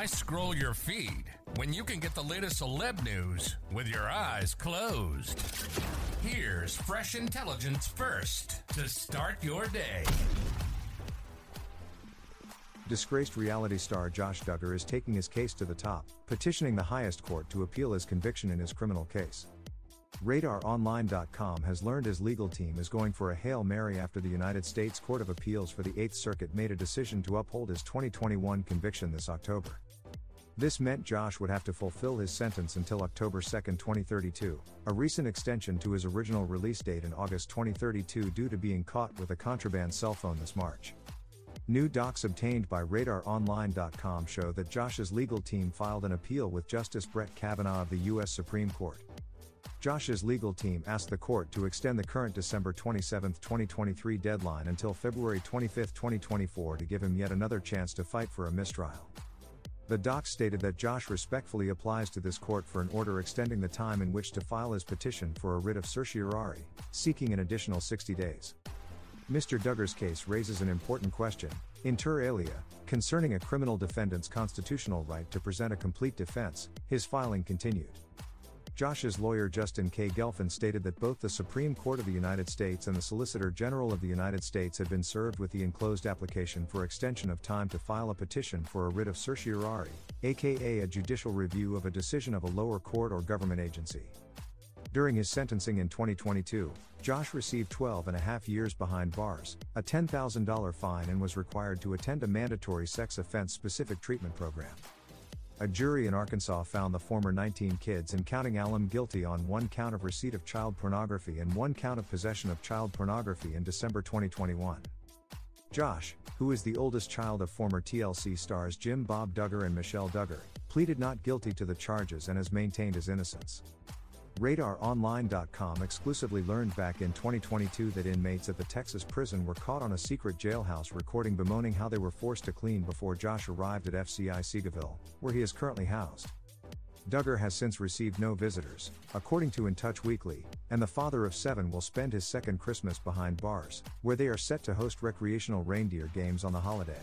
Why scroll your feed when you can get the latest celeb news with your eyes closed? Here's fresh intelligence first to start your day. Disgraced reality star Josh Duggar is taking his case to the top, petitioning the highest court to appeal his conviction in his criminal case. RadarOnline.com has learned his legal team is going for a Hail Mary after the United States Court of Appeals for the Eighth Circuit made a decision to uphold his 2021 conviction this October. This meant Josh would have to fulfill his sentence until October 2, 2032, a recent extension to his original release date in August 2032 due to being caught with a contraband cell phone this March. New docs obtained by RadarOnline.com show that Josh's legal team filed an appeal with Justice Brett Kavanaugh of the U.S. Supreme Court. Josh's legal team asked the court to extend the current December 27, 2023 deadline until February 25, 2024 to give him yet another chance to fight for a mistrial. The doc stated that Josh respectfully applies to this court for an order extending the time in which to file his petition for a writ of certiorari, seeking an additional 60 days. Mr. Duggar's case raises an important question, inter alia, concerning a criminal defendant's constitutional right to present a complete defense, his filing continued. Josh's lawyer Justin K. Gelfand stated that both the Supreme Court of the United States and the Solicitor General of the United States had been served with the enclosed application for extension of time to file a petition for a writ of certiorari, aka a judicial review of a decision of a lower court or government agency. During his sentencing in 2022, Josh received 12 and a half years behind bars, a $10,000 fine, and was required to attend a mandatory sex offense specific treatment program. A jury in Arkansas found the former 19 kids and counting alum guilty on one count of receipt of child pornography and one count of possession of child pornography in December 2021. Josh, who is the oldest child of former TLC stars Jim Bob Duggar and Michelle Duggar, pleaded not guilty to the charges and has maintained his innocence. RadarOnline.com exclusively learned back in 2022 that inmates at the Texas prison were caught on a secret jailhouse recording bemoaning how they were forced to clean before Josh arrived at FCI Seagoville, where he is currently housed. Duggar has since received no visitors, according to In Touch Weekly, and the father of seven will spend his second Christmas behind bars, where they are set to host recreational reindeer games on the holiday.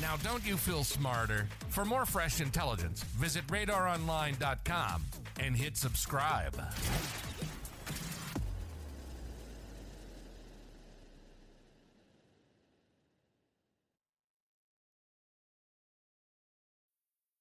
Now, don't you feel smarter? For more fresh intelligence, visit radaronline.com and hit subscribe.